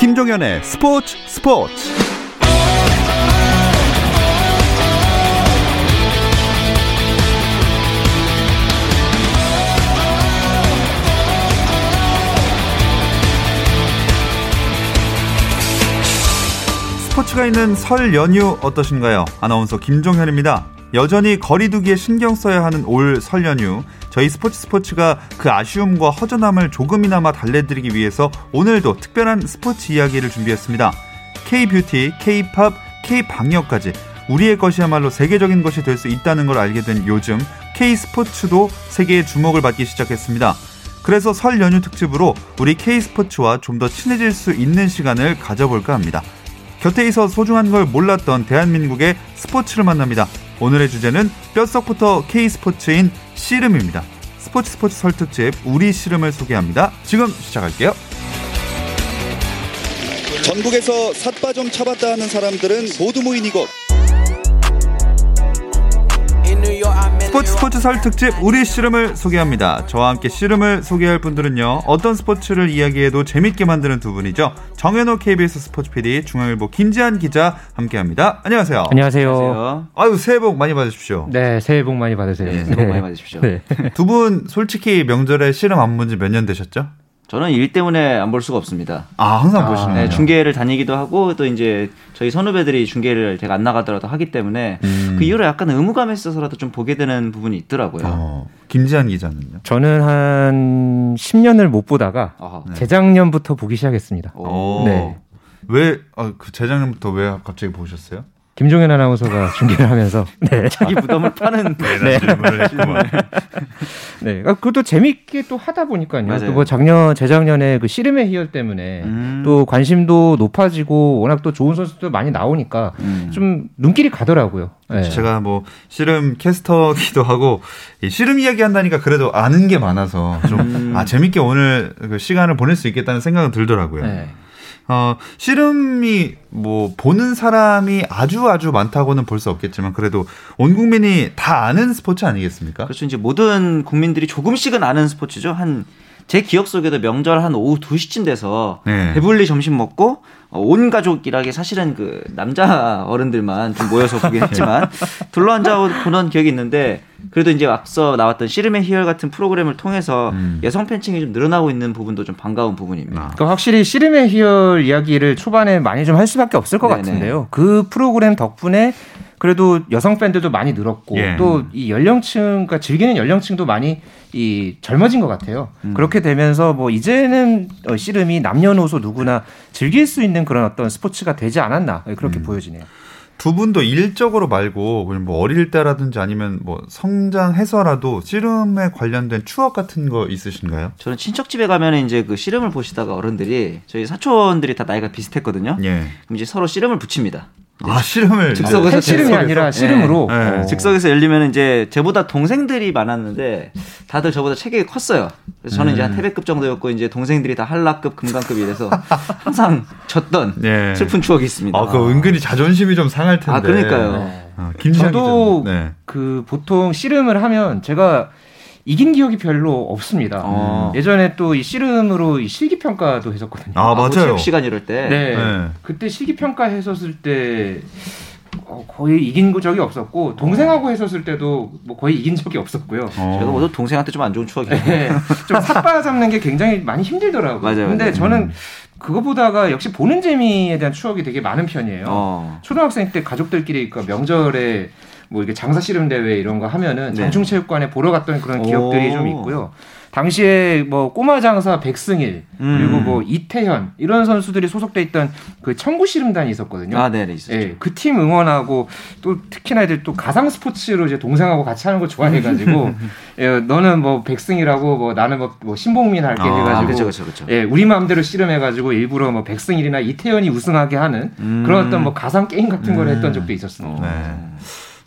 김종현의 스포츠 스포츠 스포츠가 있는 설 연휴 어떠신가요? 아나운서 김종현입니다. 여전히 거리두기에 신경 써야 하는 올 설 연휴. 저희 스포츠 스포츠가 그 아쉬움과 허전함을 조금이나마 달래드리기 위해서 오늘도 특별한 스포츠 이야기를 준비했습니다. K-뷰티, K-팝, K-방역까지 우리의 것이야말로 세계적인 것이 될 수 있다는 걸 알게 된 요즘 K-스포츠도 세계의 주목을 받기 시작했습니다. 그래서 설 연휴 특집으로 우리 K-스포츠와 좀 더 친해질 수 있는 시간을 가져볼까 합니다. 곁에 있어 소중한 걸 몰랐던 대한민국의 스포츠를 만납니다. 오늘의 주제는 뼛속부터 K스포츠인 씨름입니다. 스포츠 스포츠 설특집 우리 씨름을 소개합니다. 지금 시작할게요. 전국에서 삿바 좀 쳐봤다 하는 사람들은 모두 모인 이곳 스포츠 스포츠 설 특집 우리 씨름을 소개합니다. 저와 함께 씨름을 소개할 분들은요. 어떤 스포츠를 이야기해도 재밌게 만드는 두 분이죠. 정현호 KBS 스포츠 PD, 중앙일보 김지한 기자 함께합니다. 안녕하세요. 안녕하세요. 안녕하세요. 아유 새해 복 많이 받으십시오. 네, 새해 복 많이 받으세요. 네, 새해 복 많이 받으십시오. 네. 두분 솔직히 명절에 씨름 안 본 지 몇 년 되셨죠? 저는 일 때문에 안 볼 수가 없습니다. 아 항상 아, 보시는 네, 중계를 다니기도 하고 또 이제 저희 선후배들이 중계를 제가 안 나가더라도 하기 때문에 음. 그 이후로 약간 의무감에 있어서라도 좀 보게 되는 부분이 있더라고요. 어, 김지한 기자는요? 저는 한 10년을 못 보다가 아하, 네. 재작년부터 보기 시작했습니다. 오. 네. 왜, 아, 그 재작년부터 왜 갑자기 보셨어요? 김종현 아나운서가 중계를 하면서 네. 자기 부담을 파는 네. 네, 아, 그것도 재밌게 또 하다 보니까요. 또 뭐 작년 재작년에 그 씨름의 희열 때문에 음. 또 관심도 높아지고 워낙 또 좋은 선수도 많이 나오니까 음. 좀 눈길이 가더라고요. 네. 제가 뭐 씨름 캐스터기도 하고 씨름 이야기 한다니까 그래도 아는 게 많아서 좀 음. 아, 재밌게 오늘 그 시간을 보낼 수 있겠다는 생각은 들더라고요. 네. 어, 씨름이 뭐 보는 사람이 아주 아주 많다고는 볼 수 없겠지만 그래도 온 국민이 다 아는 스포츠 아니겠습니까? 그렇죠. 이제 모든 국민들이 조금씩은 아는 스포츠죠. 한 제 기억 속에도 명절 한 오후 2시쯤 돼서 네. 배불리 점심 먹고 어, 온 가족이라게 사실은 그 남자 어른들만 좀 모여서 보긴 했지만 둘러앉아 보는 기억이 있는데 그래도 이제 앞서 나왔던 씨름의 희열 같은 프로그램을 통해서 음. 여성 팬층이 좀 늘어나고 있는 부분도 좀 반가운 부분입니다. 그러니까 확실히 씨름의 희열 이야기를 초반에 많이 좀 할 수밖에 없을 것 네네. 같은데요. 그 프로그램 덕분에 그래도 여성 팬들도 많이 늘었고 예. 또이 연령층 그러니까 즐기는 연령층도 많이 이 젊어진 것 같아요. 음. 그렇게 되면서 뭐 이제는 어, 씨름이 남녀노소 누구나 즐길 수 있는 그런 어떤 스포츠가 되지 않았나 그렇게 음. 보여지네요. 두 분도 일적으로 말고 뭐 어릴 때라든지 아니면 뭐 성장해서라도 씨름에 관련된 추억 같은 거 있으신가요? 저는 친척 집에 가면 이제 그 씨름을 보시다가 어른들이 저희 사촌들이 다 나이가 비슷했거든요. 예. 그럼 이제 서로 씨름을 붙입니다. 아 씨름을 즉석에서 씨름이 아니라 씨름으로 네. 네. 즉석에서 열리면 이제 제보다 동생들이 많았는데 다들 저보다 체격이 컸어요. 그래서 저는 음. 이제 한 태백급 정도였고 이제 동생들이 다 한라급, 금강급 이래서 항상 졌던 네. 슬픈 추억이 있습니다. 아, 그 은근히 자존심이 좀 상할 텐데. 아, 그러니까요. 아, 저도 네. 그 보통 씨름을 하면 제가 이긴 기억이 별로 없습니다. 어. 예전에 또 이 씨름으로 이 실기 평가도 했었거든요. 아, 맞아요. 시간 이럴 때. 네. 네. 그때 실기 평가 했었을 때 어, 거의 이긴 적이 없었고 동생하고 했었을 때도 뭐 거의 이긴 적이 없었고요. 어. 제가 모두 동생한테 좀 안 좋은 추억이에요. 네. 좀 삿바 잡는 게 굉장히 많이 힘들더라고요. 맞아요. 근데 맞아요. 저는 음. 그거 보다가 역시 보는 재미에 대한 추억이 되게 많은 편이에요. 어. 초등학생 때 가족들끼리 그 명절에 뭐 이게 장사 씨름 대회 이런 거 하면은 네. 장충체육관에 보러 갔던 그런 기억들이 좀 있고요. 당시에 뭐 꼬마 장사 백승일 음. 그리고 뭐 이태현 이런 선수들이 소속돼 있던 그 청구 씨름단이 있었거든요. 아, 네, 네 있었죠. 예, 그팀 응원하고 또 특히나 애들 또 가상 스포츠로 이제 동생하고 같이 하는 거 좋아해가지고 예, 너는 뭐 백승일하고 뭐 나는 뭐, 뭐 신봉민 할게 아, 해가지고 그쵸, 그쵸, 그쵸. 예, 우리 마음대로 씨름해가지고 일부러 뭐 백승일이나 이태현이 우승하게 하는 음. 그런 어떤 뭐 가상 게임 같은 걸 음. 했던 적도 있었습니다. 네.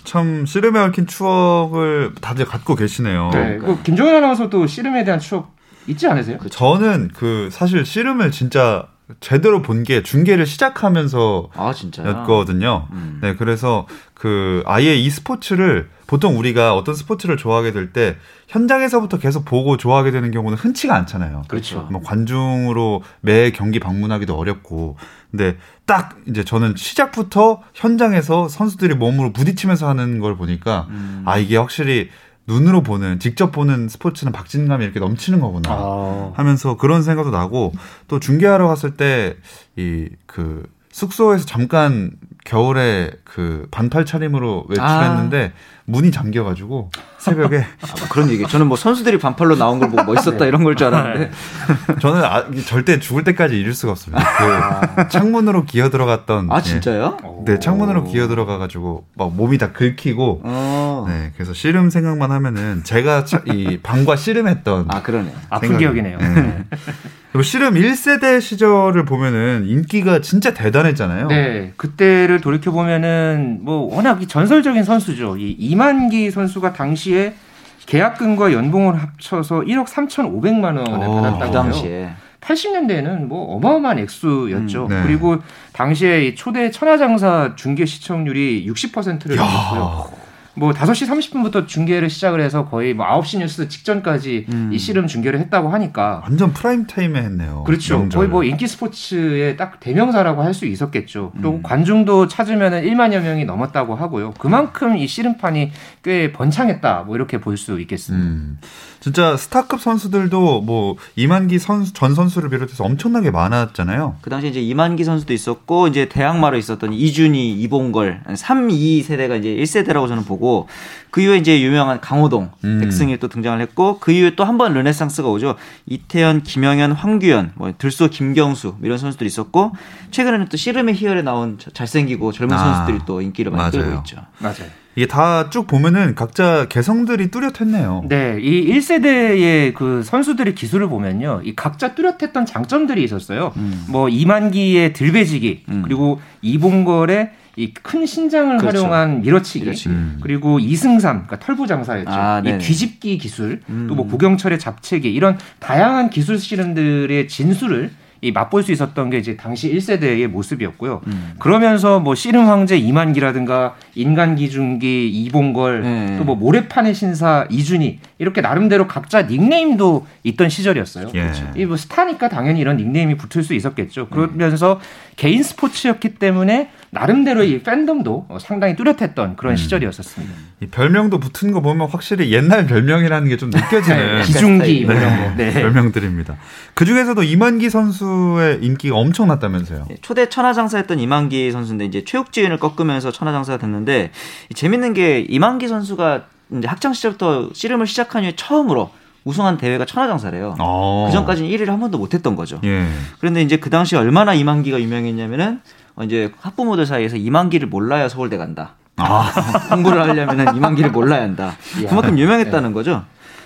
참 씨름에 얽힌 추억을 다들 갖고 계시네요. 네. 그 김종현 아나운서도 씨름에 대한 추억 있지 않으세요? 그 저는 그 사실 씨름을 진짜 제대로 본 게 중계를 시작하면서 아, 였거든요. 음. 네, 그래서 그 아예 이 스포츠를 보통 우리가 어떤 스포츠를 좋아하게 될 때 현장에서부터 계속 보고 좋아하게 되는 경우는 흔치가 않잖아요. 그렇죠. 뭐 관중으로 매 경기 방문하기도 어렵고. 근데 딱 이제 저는 시작부터 현장에서 선수들이 몸으로 부딪히면서 하는 걸 보니까 음. 아 이게 확실히 눈으로 보는 직접 보는 스포츠는 박진감이 이렇게 넘치는 거구나 아. 하면서 그런 생각도 나고 또 중계하러 갔을 때 이 그 숙소에서 잠깐 겨울에 그 반팔 차림으로 외출했는데 아. 문이 잠겨가지고 새벽에 아, 뭐 그런 얘기. 저는 뭐 선수들이 반팔로 나온 걸 보고 멋있었다 네. 이런 걸 줄 알았는데 저는 아, 절대 죽을 때까지 잃을 수가 없습니다. 그 아. 창문으로 기어 들어갔던 아 진짜요? 예, 네 창문으로 기어 들어가가지고 막 몸이 다 긁히고 어. 네 그래서 씨름 생각만 하면은 제가 차, 이 방과 씨름했던 아 그러네 아픈 기억이네요. 네. 그리고 씨름 1세대 시절을 보면은 인기가 진짜 대단했잖아요. 네. 그때를 돌이켜 보면은 뭐 워낙 전설적인 선수죠. 이 이만기 선수가 당시에 계약금과 연봉을 합쳐서 1억 3,500만 원을 오, 받았다고 그 당시에. 80년대에는 뭐 어마어마한 액수였죠. 음, 네. 그리고 당시에 초대 천하장사 중계 시청률이 60%를 넘었고요. 뭐 5시 30분부터 중계를 시작을 해서 거의 뭐 9시 뉴스 직전까지 음. 이 씨름 중계를 했다고 하니까 완전 프라임 타임에 했네요. 그렇죠. 명절. 거의 뭐 인기 스포츠의 딱 대명사라고 할 수 있었겠죠. 또 음. 관중도 찾으면은 1만여 명이 넘었다고 하고요. 그만큼 이 씨름판이 꽤 번창했다. 뭐 이렇게 볼 수 있겠습니다. 음. 진짜 스타급 선수들도 뭐 이만기 선수 전 선수를 비롯해서 엄청나게 많았잖아요. 그 당시 이제 이만기 선수도 있었고 이제 대학마로 있었던 이준희, 이봉걸 3, 2 세대가 이제 1세대라고 저는 보고 그 이후에 이제 유명한 강호동, 음. 백승일 또 등장을 했고 그 이후에 또 한 번 르네상스가 오죠. 이태현, 김영현, 황규현, 뭐 들소 김경수 뭐 이런 선수들이 있었고 최근에는 또 씨름의 희열에 나온 잘생기고 젊은 아, 선수들이 또 인기를 많이 끌고 있죠. 맞아요. 이게 다 쭉 보면은 각자 개성들이 뚜렷했네요. 네, 이 1세대의 그 선수들의 기술을 보면요. 이 각자 뚜렷했던 장점들이 있었어요. 음. 뭐 이만기의 들배지기, 음. 그리고 이봉걸의 이 큰 신장을 그렇죠. 활용한 밀어치기, 밀어치기. 음. 그리고 이승삼, 그러니까 털부장사였죠. 아, 이 뒤집기 기술, 또뭐 음. 구경철의 잡채기 이런 다양한 기술 씨름들의 진수를 이 맛볼 수 있었던 게 이제 당시 1세대의 모습이었고요. 음. 그러면서 뭐 씨름 황제 이만기라든가 인간 기중기 이봉걸 네. 또뭐 모래판의 신사 이준희 이렇게 나름대로 각자 닉네임도 있던 시절이었어요. 예. 이뭐 스타니까 당연히 이런 닉네임이 붙을 수 있었겠죠. 그러면서 음. 개인 스포츠였기 때문에 나름대로 이 팬덤도 상당히 뚜렷했던 그런 음. 시절이었었습니다. 이 별명도 붙은 거 보면 확실히 옛날 별명이라는 게 좀 느껴지는 네, 기중기 뭐 네, 네. 별명들입니다. 그 중에서도 이만기 선수의 인기가 엄청났다면서요? 네, 초대 천하장사였던 이만기 선수인데 이제 최욱지인을 꺾으면서 천하장사가 됐는데 재밌는 게 이만기 선수가 이제 학창 시절부터 씨름을 시작한 후에 처음으로 우승한 대회가 천하장사래요. 어. 그 전까지는 1위를 한 번도 못했던 거죠. 예. 그런데 이제 그 당시 얼마나 이만기가 유명했냐면은 이제 학부모들 사이에서 이만기를 몰라야 서울대 간다. 아. 공부를 하려면 이만기를 몰라야 한다. 그만큼 유명했다는 네. 거죠.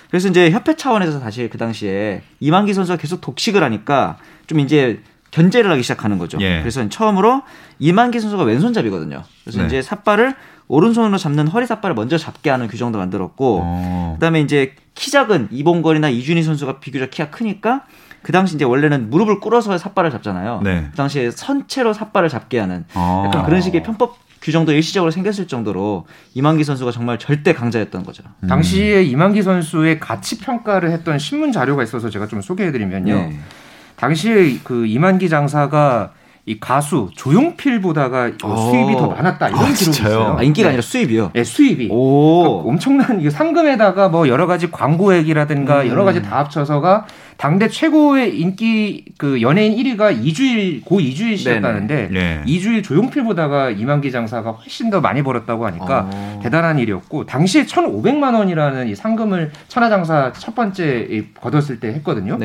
그래서 이제 협회 차원에서 사실 그 당시에 이만기 선수가 계속 독식을 하니까 좀 이제 견제를 하기 시작하는 거죠. 예. 그래서 처음으로 이만기 선수가 왼손잡이거든요. 그래서 네. 이제 삿발을 오른손으로 잡는 허리 삿발을 먼저 잡게 하는 규정도 만들었고, 어. 그다음에 이제 키 작은 이봉걸이나 이준희 선수가 비교적 키가 크니까 그 당시 이제 원래는 무릎을 꿇어서 삿발을 잡잖아요. 네. 그 당시에 선체로 삿발을 잡게 하는 어. 약간 그런 식의 편법 규정도 일시적으로 생겼을 정도로 이만기 선수가 정말 절대 강자였던 거죠. 음. 당시에 이만기 선수의 가치 평가를 했던 신문 자료가 있어서 제가 좀 소개해드리면요. 네. 당시에 그 이만기 장사가 이 가수 조용필보다가 어, 수입이 더 많았다 이런 아, 기록이 있어요. 아, 인기가 네. 아니라 수입이요? 네, 수입이. 그러니까 엄청난 이 상금에다가 뭐 여러 가지 광고액이라든가 음. 여러 가지 다 합쳐서가 당대 최고의 인기 그 연예인 1위가 이주일 고 이주일 씨였다는데 네. 이주일 조용필보다가 이만기 장사가 훨씬 더 많이 벌었다고 하니까 어. 대단한 일이었고 당시에 1,500만 원이라는 이 상금을 천하장사 첫 번째 거뒀을 때 했거든요.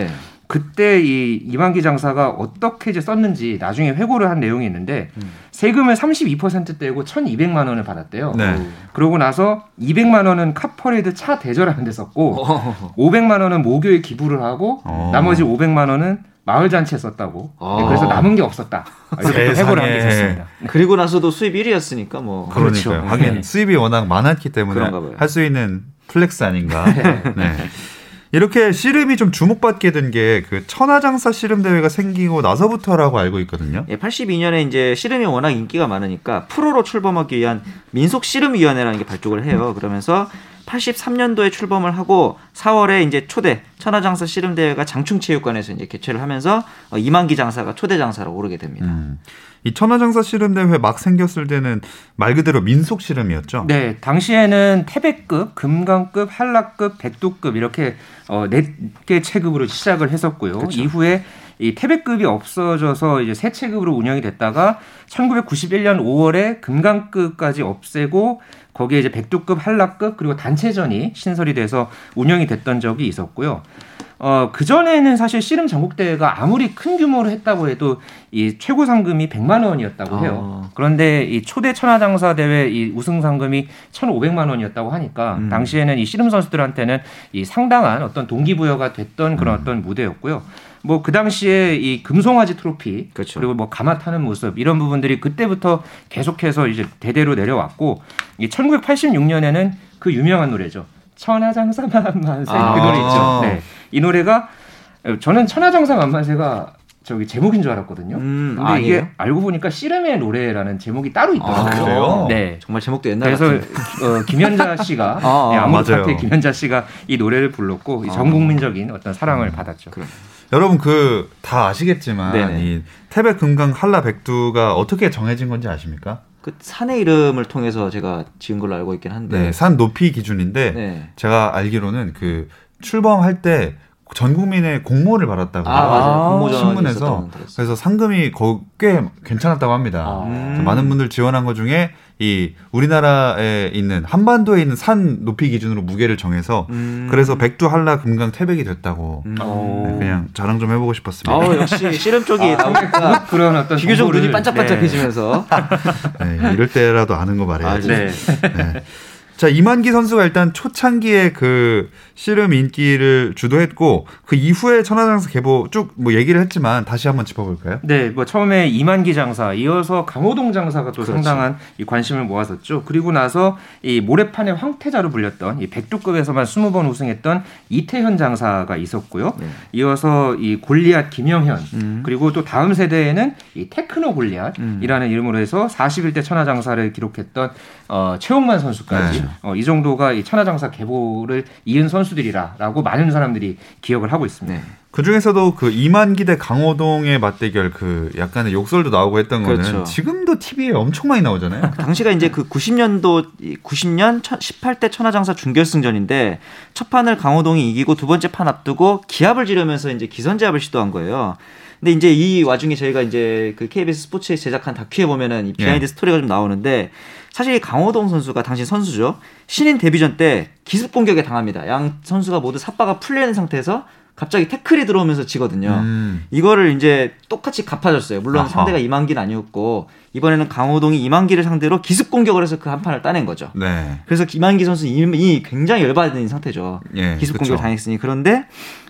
네. 그때 이 이만기 장사가 어떻게 이제 썼는지 나중에 회고를 한 내용이 있는데 음. 세금을 32% 떼고 1,200만 원을 받았대요. 네. 그러고 나서 200만 원은 카퍼레이드 차 대절하는 데 썼고 어. 500만 원은 모교에 기부를 하고 어. 나머지 500만 원은 마을 잔치에 썼다고. 어. 그래서 남은 게 없었다. 이렇게 회고를 한게 있었습니다. 그리고 나서도 수입 1위였으니까 뭐. 그러니까요. 그렇죠. 하긴 네. 수입이 워낙 많았기 때문에 할 수 있는 flex 아닌가. 네. 네. 이렇게 씨름이 좀 주목받게 된 게 그 천하장사 씨름 대회가 생기고 나서부터라고 알고 있거든요. 예, 82년에 이제 씨름이 워낙 인기가 많으니까 프로로 출범하기 위한 민속 씨름 위원회라는 게 발족을 해요. 그러면서 83년도에 출범을 하고 4월에 이제 초대 천하장사 씨름 대회가 장충체육관에서 이제 개최를 하면서 어, 이만기 장사가 초대 장사로 오르게 됩니다. 음. 이 천하장사 씨름 대회 막 생겼을 때는 말 그대로 민속 씨름이었죠. 네, 당시에는 태백급, 금강급, 한라급, 백두급 이렇게 어, 4개 체급으로 시작을 했었고요. 그쵸. 이후에 이 태백급이 없어져서 이제 새 체급으로 운영이 됐다가 1991년 5월에 금강급까지 없애고 거기에 이제 백두급, 한라급 그리고 단체전이 신설이 돼서 운영이 됐던 적이 있었고요. 어, 그전에는 사실 씨름 전국대회가 아무리 큰 규모로 했다고 해도 이 최고 상금이 100만 원이었다고 해요. 아. 그런데 이 초대 천하장사 대회 이 우승 상금이 1,500만 원이었다고 하니까 음. 당시에는 이 씨름 선수들한테는 이 상당한 어떤 동기부여가 됐던 그런 음. 어떤 무대였고요. 뭐 그 당시에 이 금송아지 트로피 그렇죠. 그리고 뭐 가마 타는 모습 이런 부분들이 그때부터 계속해서 이제 대대로 내려왔고 이 1986년에는 그 유명한 노래죠. 천하장사만 만세 아~ 그 노래 있죠. 네. 이 노래가 저는 천하장사만만세가 저기 제목인 줄 알았거든요. 음, 근데 아니에요? 이게 알고 보니까 씨름의 노래라는 제목이 따로 있더라고요. 아, 그래요? 네. 정말 제목도 옛날 그래서 어, 김현자 씨가 아, 네, 아무리 김현자 씨가 이 노래를 불렀고 아. 전 국민적인 어떤 사랑을 음, 받았죠. 그래. 여러분 그 다 아시겠지만 네네. 이 태백 금강 한라 백두가 어떻게 정해진 건지 아십니까? 그 산의 이름을 통해서 제가 지은 걸로 알고 있긴 한데. 네, 산 높이 기준인데 네. 제가 알기로는 그 출범할 때 전 국민의 공모를 받았다고 아, 맞아요. 신문에서 그래서 상금이 꽤 괜찮았다고 합니다. 아. 음. 많은 분들 지원한 것 중에 이 우리나라에 있는 한반도에 있는 산 높이 기준으로 무게를 정해서 음. 그래서 백두 한라 금강 태백이 됐다고 음. 네, 그냥 자랑 좀 해보고 싶었습니다. 어, 역시 씨름 쪽이 아, 나오니까 그런 어떤 비교적 눈이 반짝반짝해지면서 네. 네, 이럴 때라도 아는 거 말해야지. 아, 네. 네. 자, 이만기 선수가 일단 초창기에 그 씨름 인기를 주도했고 그 이후에 천하장사 개보 쭉 뭐 얘기를 했지만 다시 한번 짚어볼까요? 네, 뭐 처음에 이만기 장사, 이어서 강호동 장사가 또 그렇지. 상당한 이 관심을 모았었죠. 그리고 나서 이 모래판의 황태자로 불렸던 이 백두급에서만 20번 우승했던 이태현 장사가 있었고요. 네. 이어서 이 골리앗 김영현 음. 그리고 또 다음 세대에는 이 테크노 골리앗이라는 음. 이름으로 해서 41대 천하장사를 기록했던 어, 최홍만 선수까지 네. 어, 이 정도가 이 천하장사 계보를 이은 선수들이라라고 많은 사람들이 기억을 하고 있습니다. 네. 그 중에서도 그 이만기 대 강호동의 맞대결 그 약간의 욕설도 나오고 했던 거는 그렇죠. 지금도 TV에 엄청 많이 나오잖아요. 그 당시가 이제 그 90년도 90년 18대 천하장사 준결승전인데 첫 판을 강호동이 이기고 두 번째 판 앞두고 기합을 지르면서 이제 기선제압을 시도한 거예요. 근데 이제 이 와중에 저희가 이제 그 KBS 스포츠에 제작한 다큐에 보면은 이 behind 예. 스토리가 좀 나오는데 사실 강호동 선수가 당시 선수죠. 신인 데뷔전 때 기습 공격에 당합니다. 양 선수가 모두 삿바가 풀려 있는 상태에서 갑자기 태클이 들어오면서 지거든요. 음. 이거를 이제 똑같이 갚아줬어요. 물론 아하. 상대가 이만기는 아니었고 이번에는 강호동이 이만기를 상대로 기습 공격을 해서 그 한 판을 따낸 거죠. 네. 그래서 이만기 선수 이미 굉장히 열받은 상태죠. 예, 기습 공격을 당했으니 그런데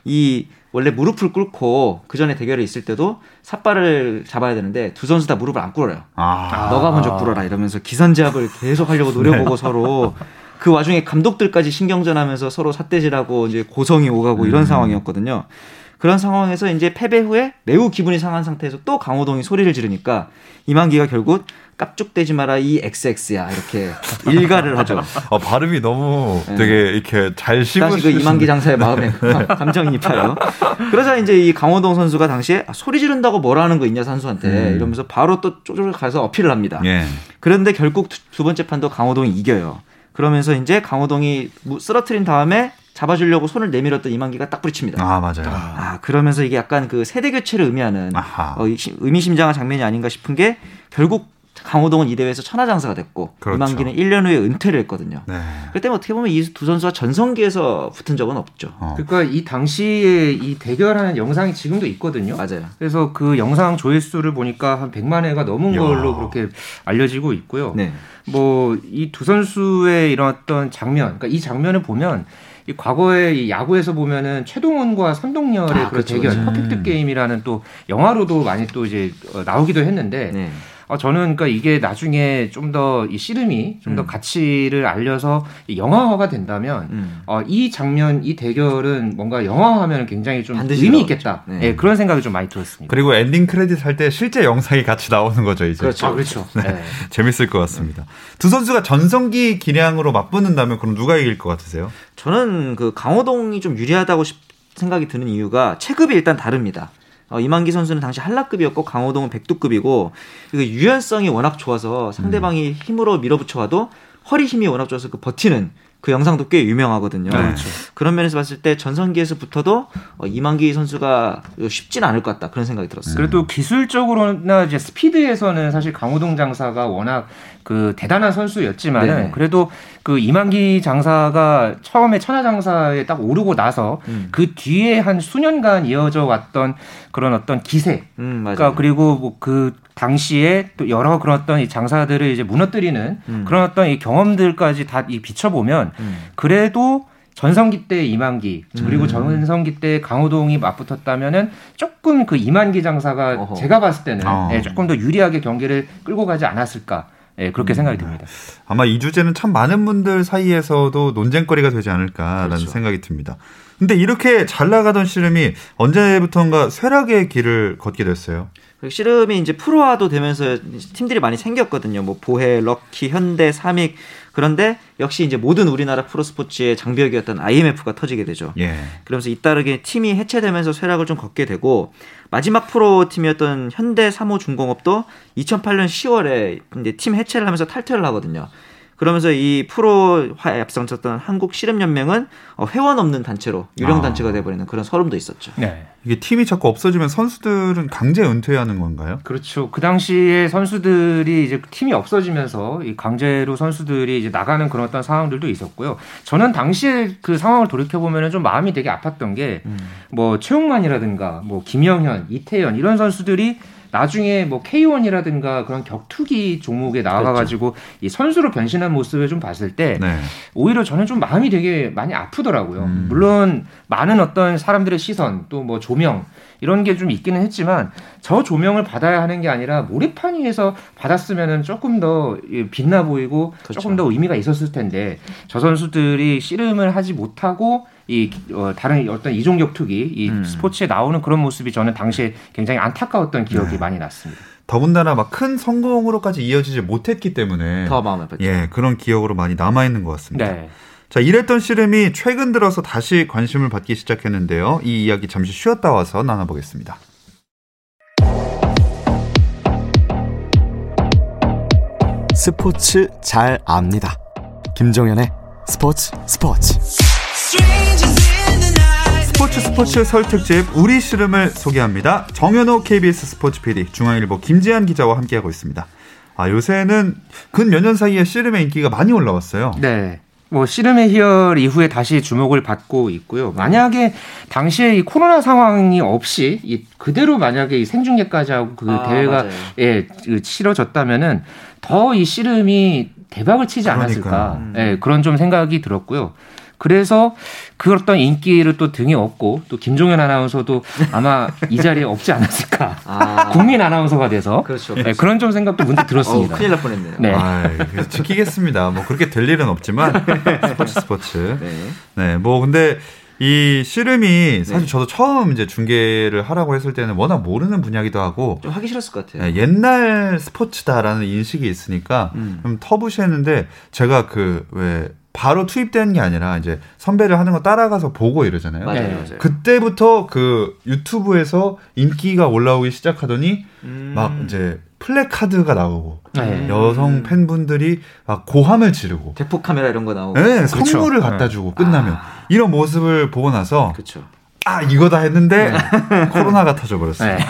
이 원래 무릎을 꿇고 그 전에 대결에 있을 때도 삿발을 잡아야 되는데 두 선수 다 무릎을 안 꿇어요. 아. 너가 먼저 꿇어라 이러면서 기선제압을 계속 하려고 노려보고 네. 서로 그 와중에 감독들까지 신경전하면서 서로 삿대질하고 이제 고성이 오가고 이런 음. 상황이었거든요. 그런 상황에서 이제 패배 후에 매우 기분이 상한 상태에서 또 강호동이 소리를 지르니까 이만기가 결국 깝죽대지 마라 이 XX야 이렇게 일가를 하죠. 어, 발음이 너무 네. 되게 이렇게 잘 씹으시. 당시 그 이만기 장사의 마음에 감정이입하여. 그러자 이제 이 강호동 선수가 당시에 아, 소리 지른다고 뭐라는 거 있냐 선수한테 음. 이러면서 바로 또 쪼쪼 가서 어필을 합니다. 예. 그런데 결국 두, 두 번째 판도 강호동이 이겨요. 그러면서 이제 강호동이 쓰러트린 다음에 잡아주려고 손을 내밀었던 이만기가 딱 부딪힙니다. 아 맞아요. 아 그러면서 이게 약간 그 세대 교체를 의미하는 어, 의미심장한 장면이 아닌가 싶은 게 결국 강호동은 이 대회에서 천하장사가 됐고 그렇죠. 이만기는 1년 후에 은퇴를 했거든요. 네. 그때 어떻게 보면 이 두 선수가 전성기에서 붙은 적은 없죠. 어. 그러니까 이 당시에 이 대결하는 영상이 지금도 있거든요. 맞아요. 그래서 그 영상 조회수를 보니까 한 100만 회가 넘은 야. 걸로 그렇게 알려지고 있고요. 네. 뭐이 두 선수의 이런 어떤 장면, 그러니까 이 장면을 보면 이 과거에 이 야구에서 보면은 최동원과 선동열의 아, 그런 그렇죠. 대결, 음. 퍼펙트 게임이라는 또 영화로도 많이 또 이제 어, 나오기도 했는데. 네. 어, 저는 그러니까 이게 나중에 좀 더 이 씨름이 좀더 음. 가치를 알려서 영화화가 된다면 음. 어, 이 장면, 이 대결은 뭔가 영화화하면 굉장히 좀 의미 있겠다. 네. 네. 그런 생각이 좀 많이 들었습니다. 그리고 엔딩 크레딧 할 때 실제 영상이 같이 나오는 거죠 이제. 그렇죠, 아, 그렇죠. 네. 네. 재밌을 것 같습니다. 두 선수가 전성기 기량으로 맞붙는다면 그럼 누가 이길 것 같으세요? 저는 그 강호동이 좀 유리하다고 생각이 드는 이유가 체급이 일단 다릅니다. 어, 이만기 선수는 당시 한라급이었고 강호동은 백두급이고 그 유연성이 워낙 좋아서 상대방이 음. 힘으로 밀어붙여와도 허리 힘이 워낙 좋아서 그 버티는 그 영상도 꽤 유명하거든요. 네. 그렇죠. 그런 면에서 봤을 때 전성기에서 붙어도 어, 이만기 선수가 쉽지는 않을 것 같다 그런 생각이 들었어요. 그래도 기술적으로나 이제 스피드에서는 사실 강호동 장사가 워낙 그 대단한 선수였지만은 네. 그래도 그 이만기 장사가 처음에 천하 장사에 딱 오르고 나서 음. 그 뒤에 한 수년간 이어져 왔던 그런 어떤 기세, 음, 그러니까 그리고 뭐 그 당시에 또 여러 그런 어떤 이 장사들을 이제 무너뜨리는 음. 그런 어떤 이 경험들까지 다 이 비춰보면 음. 그래도 전성기 때 이만기 그리고 음. 전성기 때 강호동이 맞붙었다면은 조금 그 이만기 장사가 어허. 제가 봤을 때는 어. 예, 조금 더 유리하게 경기를 끌고 가지 않았을까 예, 그렇게 음. 생각이 듭니다. 아마 이 주제는 참 많은 분들 사이에서도 논쟁거리가 되지 않을까라는 그렇죠. 생각이 듭니다. 근데 이렇게 잘 나가던 씨름이 언제부턴가 쇠락의 길을 걷게 됐어요. 씨름이 이제 프로화도 되면서 팀들이 많이 생겼거든요. 뭐 보해, 럭키, 현대, 삼익 그런데 역시 이제 모든 우리나라 프로스포츠의 장벽이었던 IMF가 터지게 되죠. 예. 그러면서 잇따르게 팀이 해체되면서 쇠락을 좀 걷게 되고 마지막 프로 팀이었던 현대 3호 중공업도 2008년 10월에 이제 팀 해체를 하면서 탈퇴를 하거든요. 그러면서 이 프로화에 앞장섰던 한국 씨름연맹은 어, 회원 없는 단체로 유령 아. 단체가 돼버리는 그런 서름도 있었죠. 네. 이게 팀이 자꾸 없어지면 선수들은 강제 은퇴하는 건가요? 그렇죠. 그 당시에 선수들이 이제 팀이 없어지면서 이 강제로 선수들이 이제 나가는 그런 어떤 상황들도 있었고요. 저는 당시에 그 상황을 돌이켜 보면은 좀 마음이 되게 아팠던 게뭐 음. 뭐 최용만이라든가 뭐 김영현, 이태현 이런 선수들이 나중에 뭐 K1이라든가 그런 격투기 종목에 나와가지고 그렇죠. 이 선수로 변신한 모습을 좀 봤을 때 네. 오히려 저는 좀 마음이 되게 많이 아프더라고요. 음. 물론 많은 어떤 사람들의 시선 또 뭐 조명 이런 게 좀 있기는 했지만 저 조명을 받아야 하는 게 아니라 모래판 위에서 받았으면은 조금 더 빛나 보이고 그렇죠. 조금 더 의미가 있었을 텐데 저 선수들이 씨름을 하지 못하고 이 어, 다른 어떤 이종격 투기 이 음. 스포츠에 나오는 그런 모습이 저는 당시에 굉장히 안타까웠던 기억이 네. 많이 났습니다. 더군다나 막 큰 성공으로까지 이어지지 못했기 때문에 더 마음에 뺐죠. 예, 그런 기억으로 많이 남아 있는 것 같습니다. 네. 자, 이랬던 씨름이 최근 들어서 다시 관심을 받기 시작했는데요. 이 이야기 잠시 쉬었다 와서 나눠보겠습니다. 스포츠 잘 압니다. 김정현의 스포츠 스포츠. 스포츠 스포츠 설 특집 우리 씨름을 소개합니다. 정현호 KBS 스포츠 PD, 중앙일보 김지한 기자와 함께하고 있습니다. 아 요새는 근 몇 년 사이에 씨름의 인기가 많이 올라왔어요. 네. 뭐 씨름의 희열 이후에 다시 주목을 받고 있고요. 만약에 당시에 이 코로나 상황이 없이 이 그대로 만약에 이 생중계까지 하고 그 아, 대회가 예그 치러졌다면은 더 이 씨름이 대박을 치지 않았을까. 음. 예, 그런 좀 생각이 들었고요. 그래서 그 어떤 인기를 또 등에 업고 또 김종현 아나운서도 아마 이 자리에 없지 않았을까. 아. 국민 아나운서가 돼서 그렇죠. 네, 그런 좀 생각도 문득 들었습니다. 어, 큰일 날 뻔했네요. 네. 아, 지키겠습니다. 뭐 그렇게 될 일은 없지만 스포츠 스포츠. 네. 네. 뭐 근데 이 씨름이 사실 네. 저도 처음 이제 중계를 하라고 했을 때는 워낙 모르는 분야기도 하고 좀 하기 싫었을 것 같아요. 네, 옛날 스포츠다라는 인식이 있으니까 음. 좀 터부시했는데 제가 그왜 바로 투입되는 게 아니라 이제 선배를 하는 거 따라가서 보고 이러잖아요. 맞아요, 네. 맞아요. 그때부터 그 유튜브에서 인기가 올라오기 시작하더니 음. 막 이제 플래카드가 나오고 네. 여성 팬분들이 막 고함을 지르고 대폭 카메라 이런 거 나오고 네. 선물을 갖다 주고 네. 끝나면 아. 이런 모습을 보고 나서 그렇죠. 아 이거다 했는데 네. 코로나가 터져 버렸어요. 네.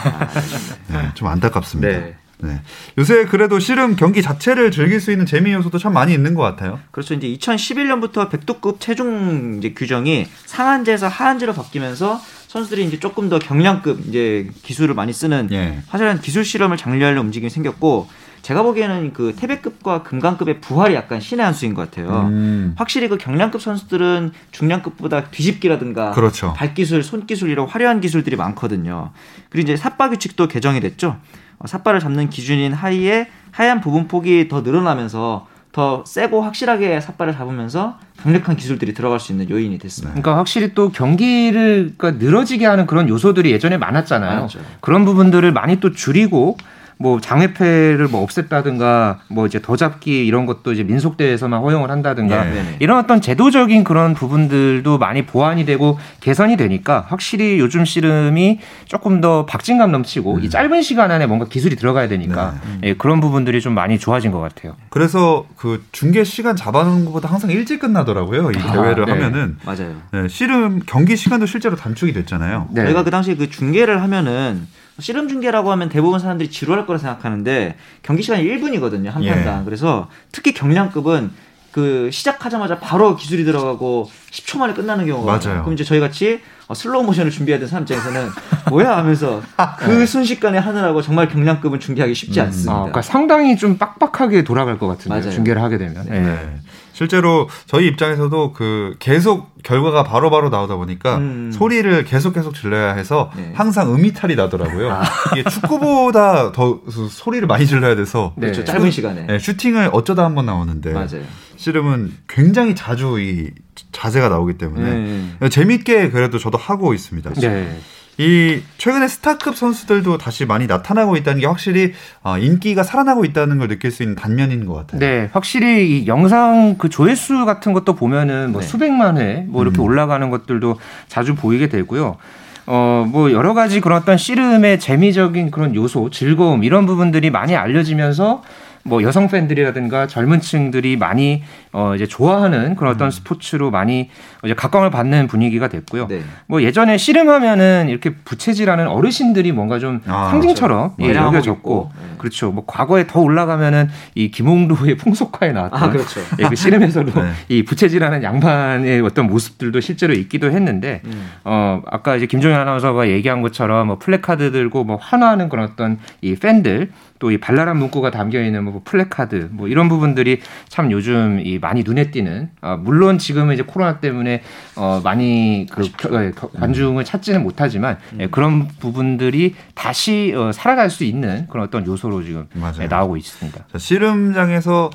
네. 좀 안타깝습니다. 네. 네. 요새 그래도 씨름 경기 자체를 즐길 수 있는 재미 요소도 참 많이 있는 것 같아요. 그렇죠. 이제 2011년부터 백두급 체중 이제 규정이 상한제에서 하한제로 바뀌면서 선수들이 이제 조금 더 경량급 이제 기술을 많이 쓰는 예. 화려한 기술 실험을 장려하는 움직임이 생겼고 제가 보기에는 그 태백급과 금강급의 부활이 약간 신의 한 수인 것 같아요. 음. 확실히 그 경량급 선수들은 중량급보다 뒤집기라든가 그렇죠. 발기술, 손기술 이런 화려한 기술들이 많거든요. 그리고 이제 삿바 규칙도 개정이 됐죠. 어, 삿바를 잡는 기준인 하이에 하얀 부분 폭이 더 늘어나면서 더 세고 확실하게 삿발을 잡으면서 강력한 기술들이 들어갈 수 있는 요인이 됐습니다. 그러니까 확실히 또 경기를 그러니까 늘어지게 하는 그런 요소들이 예전에 많았잖아요. 많았죠. 그런 부분들을 많이 또 줄이고 뭐 장외패를 뭐 없앴다든가 뭐 이제 더 잡기 이런 것도 이제 민속대회에서만 허용을 한다든가 네. 이런 어떤 제도적인 그런 부분들도 많이 보완이 되고 개선이 되니까 확실히 요즘 씨름이 조금 더 박진감 넘치고 음. 이 짧은 시간 안에 뭔가 기술이 들어가야 되니까 네. 예, 그런 부분들이 좀 많이 좋아진 것 같아요. 그래서 그 중계 시간 잡아놓는 것보다 항상 일찍 끝나더라고요. 이 아, 대회를 네. 하면은 맞아요. 네, 씨름 경기 시간도 실제로 단축이 됐잖아요. 네. 저희가 그 당시 그 중계를 하면은 씨름 중계라고 하면 대부분 사람들이 지루할 거라 생각하는데 경기 시간이 1분이거든요 한 편당. 예. 그래서 특히 경량급은 그 시작하자마자 바로 기술이 들어가고 10초 만에 끝나는 경우가 많아요. 그럼 이제 저희 같이 어, 슬로우 모션을 준비해야 되는 사람 입장에서는 뭐야 하면서 그 네. 순식간에 하느라고 정말 경량급은 중계하기 쉽지 음. 않습니다. 아, 그러니까 상당히 좀 빡빡하게 돌아갈 것 같은데 중계를 하게 되면. 네. 네. 실제로 저희 입장에서도 그 계속 결과가 바로바로 바로 나오다 보니까 음. 소리를 계속 계속 질러야 해서 네. 항상 음이탈이 나더라고요. 아. 이게 축구보다 더 소리를 많이 질러야 돼서 네. 그렇죠. 짧은 시간에 네, 슈팅을 어쩌다 한 번 나오는데 맞아요. 씨름은 굉장히 자주 이 자세가 나오기 때문에 네. 재밌게 그래도 저도 하고 있습니다. 네. 이 최근에 스타급 선수들도 다시 많이 나타나고 있다는 게 확실히 어, 인기가 살아나고 있다는 걸 느낄 수 있는 단면인 것 같아요. 네, 확실히 이 영상 그 조회수 같은 것도 보면은 뭐 네. 수백만 회뭐 이렇게 음. 올라가는 것들도 자주 보이게 되고요. 어, 뭐 여러 가지 그런 어떤 씨름의 재미적인 그런 요소, 즐거움 이런 부분들이 많이 알려지면서 뭐 여성 팬들이라든가 젊은 층들이 많이 어 이제 좋아하는 그런 어떤 음. 스포츠로 많이 이제 각광을 받는 분위기가 됐고요. 네. 뭐 예전에 씨름하면은 이렇게 부채질하는 어르신들이 뭔가 좀 아, 상징처럼 그렇죠. 예, 여겨졌고 네. 그렇죠. 뭐 과거에 더 올라가면은 이 김홍도의 풍속화에 나왔던 아, 그렇죠. 예, 그 씨름에서도 네. 이 부채질하는 양반의 어떤 모습들도 실제로 있기도 했는데 음. 어 아까 이제 김종현 아나운서가 얘기한 것처럼 뭐 플래카드 들고 뭐 환호하는 그런 어떤 이 팬들 또이 발랄한 문구가 담겨 있는 뭐 플래카드 뭐 이런 부분들이 참 요즘 이 많이 눈에 띄는 어, 물론 지금은 이제 코로나 때문에 어, 많이 그 겨, 예, 관중을 찾지는 못하지만 음. 예, 그런 부분들이 다시 어, 살아갈 수 있는 그런 어떤 요소로 지금 예, 나오고 있습니다. 자, 씨름장에서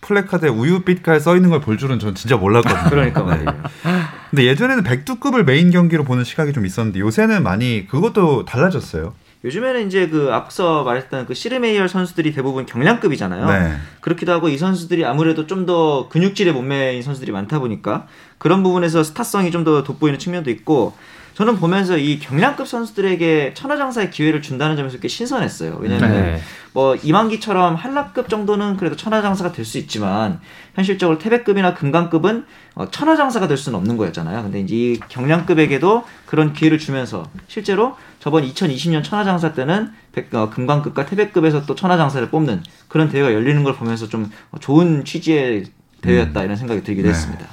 플래카드에 우유빛깔 써 있는 걸 볼 줄은 전 진짜 몰랐거든요. 그러니까 말이에요. 근데 예전에는 백두급을 메인 경기로 보는 시각이 좀 있었는데 요새는 많이 그것도 달라졌어요. 요즘에는 이제 그 앞서 말했던 그 시르메이얼 선수들이 대부분 경량급이잖아요. 네. 그렇기도 하고 이 선수들이 아무래도 좀 더 근육질의 몸매인 선수들이 많다 보니까 그런 부분에서 스타성이 좀 더 돋보이는 측면도 있고 저는 보면서 이 경량급 선수들에게 천하장사의 기회를 준다는 점에서 꽤 신선했어요. 왜냐하면 네. 뭐 이만기처럼 한라급 정도는 그래도 천하장사가 될 수 있지만 현실적으로 태백급이나 금강급은 어, 천하장사가 될 수는 없는 거였잖아요. 근데 이제 이 경량급에게도 그런 기회를 주면서 실제로 저번 2020년 천하장사 때는 백, 어, 금강급과 태백급에서 또 천하장사를 뽑는 그런 대회가 열리는 걸 보면서 좀 좋은 취지의 대회였다 음. 이런 생각이 들기도 네. 했습니다.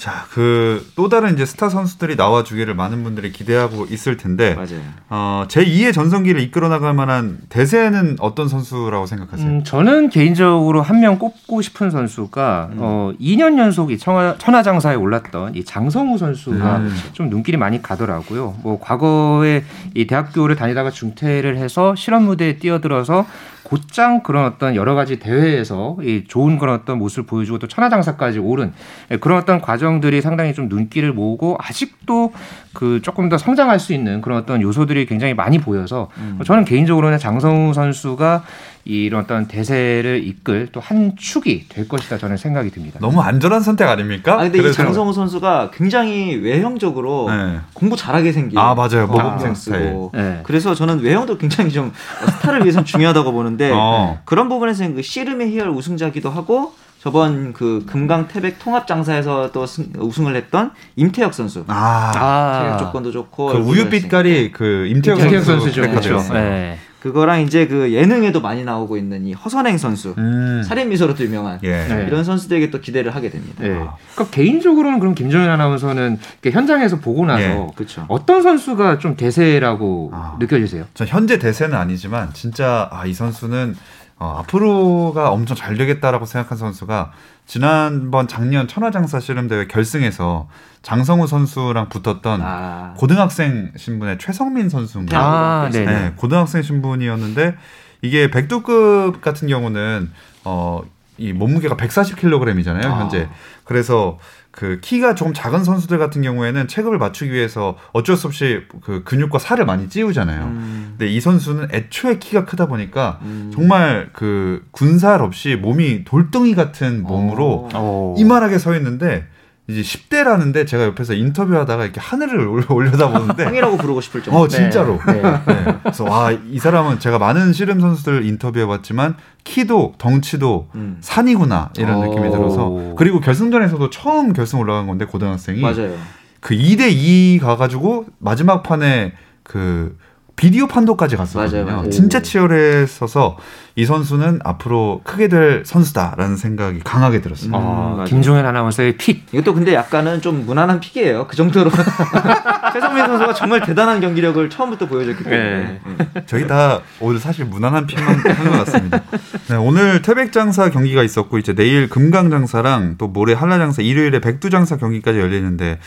자, 그 또 다른 이제 스타 선수들이 나와 주기를 많은 분들이 기대하고 있을 텐데, 맞아요. 어, 제 2의 전성기를 이끌어 나갈 만한 대세는 어떤 선수라고 생각하세요? 음, 저는 개인적으로 한 명 꼽고 싶은 선수가 음. 어, 2년 연속 이 천하, 천하장사에 올랐던 이 장성우 선수가 음. 좀 눈길이 많이 가더라고요. 뭐 과거에 이 대학교를 다니다가 중퇴를 해서 실험 무대에 뛰어들어서 곧장 그런 어떤 여러 가지 대회에서 이 좋은 그런 어떤 모습을 보여주고 또 천하장사까지 오른 그런 어떤 과정들이 상당히 좀 눈길을 모으고 아직도 그 조금 더 성장할 수 있는 그런 어떤 요소들이 굉장히 많이 보여서 음. 저는 개인적으로는 장성우 선수가 이런 어떤 대세를 이끌 또 한 축이 될 것이다 저는 생각이 듭니다. 너무 안전한 선택 아닙니까? 아 근데 이 장성우 선수가 굉장히 외형적으로 네. 공부 잘하게 생긴 아 맞아요 모범생 쓰고 네. 그래서 저는 외형도 굉장히 좀 스타를 위해서 중요하다고 보는 데 어. 그런 부분에서는 그 씨름의 희열 우승자기도 하고 저번 그 금강 태백 통합 장사에서 또 승, 우승을 했던 임태혁 선수. 아, 아. 조건도 좋고. 그 우유빛깔이 그 임태혁, 임태혁 선수 죠 그렇죠. 네. 그거랑 이제 그 예능에도 많이 나오고 있는 이 허선행 선수, 음. 살인 미소로도 유명한 예. 네. 이런 선수들에게 또 기대를 하게 됩니다. 네. 아. 그러니까 개인적으로는 그럼 김정현 아나운서는 현장에서 보고 나서 예. 어떤 선수가 좀 대세라고 아. 느껴지세요? 저 현재 대세는 아니지만 진짜 아, 이 선수는 어, 앞으로가 엄청 잘 되겠다라고 생각한 선수가 지난번 작년 천하장사 씨름 대회 결승에서 장성우 선수랑 붙었던 아. 고등학생 신분의 최성민 선수인가? 아, 네, 네, 고등학생 신분이었는데 이게 백두급 같은 경우는 어, 이 몸무게가 140kg이잖아요, 현재. 아. 그래서 그 키가 조금 작은 선수들 같은 경우에는 체급을 맞추기 위해서 어쩔 수 없이 그 근육과 살을 많이 찌우잖아요. 음. 근데 이 선수는 애초에 키가 크다 보니까 음. 정말 그 군살 없이 몸이 돌덩이 같은 몸으로 오. 이만하게 서 있는데 이제 10대라는데 제가 옆에서 인터뷰하다가 이렇게 하늘을 올려다보는데 형이라고 부르고 싶을 정도. 어 진짜로. 네. 네. 네. 그래서 와 이 사람은 제가 많은 씨름 선수들 인터뷰해봤지만 키도 덩치도 음. 산이구나 이런 오. 느낌이 들어서 그리고 결승전에서도 처음 결승 올라간 건데 고등학생이 맞아요. 그 2대 2 가가지고 마지막 판에 그 비디오 판도까지 갔었거든요. 맞아요, 맞아요. 진짜 치열했어서 이 선수는 앞으로 크게 될 선수다라는 생각이 강하게 들었어요. 음, 아, 김종현 아나운서의 픽. 이것도 근데 약간은 좀 무난한 픽이에요. 그 정도로 최성민 선수가 정말 대단한 경기력을 처음부터 보여줬기 때문에. 네. 네. 저희 다 오늘 사실 무난한 픽만 한 것 같습니다. 네, 오늘 태백장사 경기가 있었고 이제 내일 금강장사랑 또 모레 한라장사 일요일에 백두장사 경기까지 열리는데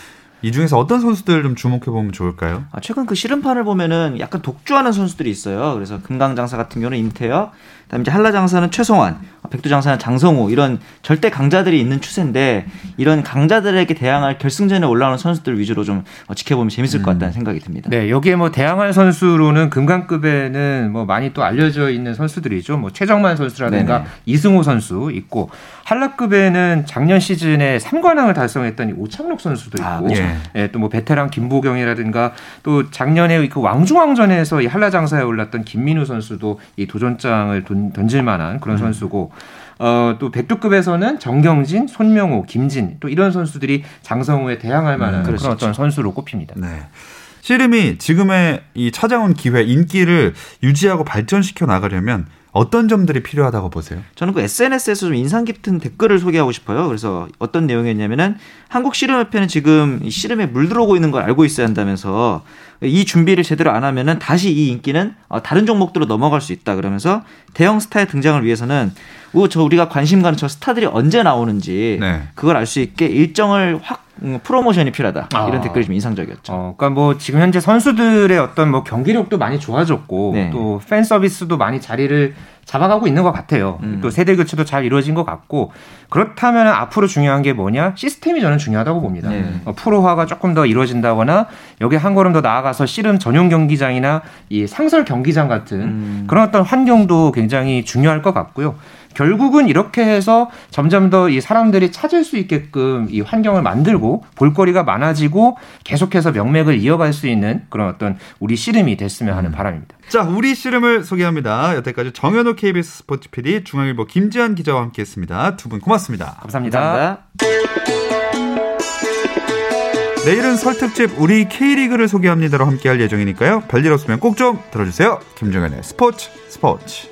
이 중에서 어떤 선수들 좀 주목해 보면 좋을까요? 아, 최근 그 씨름판을 보면은 약간 독주하는 선수들이 있어요. 그래서 금강장사 같은 경우는 임태혁, 그다음에 이제 한라장사는 최성환, 백두장사는 장성호 이런 절대 강자들이 있는 추세인데 이런 강자들에게 대항할 결승전에 올라오는 선수들 위주로 좀 지켜보면 재밌을 것 같다는 음. 생각이 듭니다. 네, 여기에 뭐 대항할 선수로는 금강급에는 뭐 많이 또 알려져 있는 선수들이죠. 뭐 최정만 선수라든가 네네. 이승호 선수 있고 한라급에는 작년 시즌에 3관왕을 달성했던 오창록 선수도 아, 있고, 아, 네. 예, 또뭐 베테랑 김보경이라든가 또 작년에 그 왕중왕전에서 이 한라장사에 올랐던 김민우 선수도 이 도전장을 돈, 던질 만한 그런 음. 선수고. 어, 또 백두급에서는 정경진, 손명호, 김진 또 이런 선수들이 장성우에 대항할 만한 음, 그런 어떤 선수로 꼽힙니다. 네. 씨름이 지금의 이 찾아온 기회, 인기를 유지하고 발전시켜 나가려면 어떤 점들이 필요하다고 보세요? 저는 그 SNS에서 좀 인상 깊은 댓글을 소개하고 싶어요. 그래서 어떤 내용이었냐면은 한국 씨름협회는 지금 씨름에 물들어오고 있는 걸 알고 있어야 한다면서 이 준비를 제대로 안 하면은 다시 이 인기는 어, 다른 종목들로 넘어갈 수 있다 그러면서 대형 스타의 등장을 위해서는 저 우리가 관심 가는 저 스타들이 언제 나오는지 네. 그걸 알 수 있게 일정을 확 음, 프로모션이 필요하다 이런 아. 댓글이 좀 인상적이었죠. 어, 그러니까 뭐 지금 현재 선수들의 어떤 뭐 경기력도 많이 좋아졌고 네. 또팬 서비스도 많이 자리를 잡아가고 있는 것 같아요. 음. 또 세대 교체도 잘 이루어진 것 같고 그렇다면 앞으로 중요한 게 뭐냐 시스템이 저는 중요하다고 봅니다. 네. 어, 프로화가 조금 더 이루어진다거나 여기 한 걸음 더 나아가서 씨름 전용 경기장이나 이 상설 경기장 같은 음. 그런 어떤 환경도 굉장히 중요할 것 같고요. 결국은 이렇게 해서 점점 더 이 사람들이 찾을 수 있게끔 이 환경을 만들고 볼거리가 많아지고 계속해서 명맥을 이어갈 수 있는 그런 어떤 우리 씨름이 됐으면 하는 음. 바람입니다. 자, 우리 씨름을 소개합니다. 여태까지 정현호 KBS 스포츠 PD, 중앙일보 김지한 기자와 함께했습니다. 두 분 고맙습니다. 감사합니다. 감사합니다. 내일은 설 특집 우리 K리그를 소개합니다로 함께할 예정이니까요. 별일 없으면 꼭 좀 들어주세요. 김정현의 스포츠 스포츠.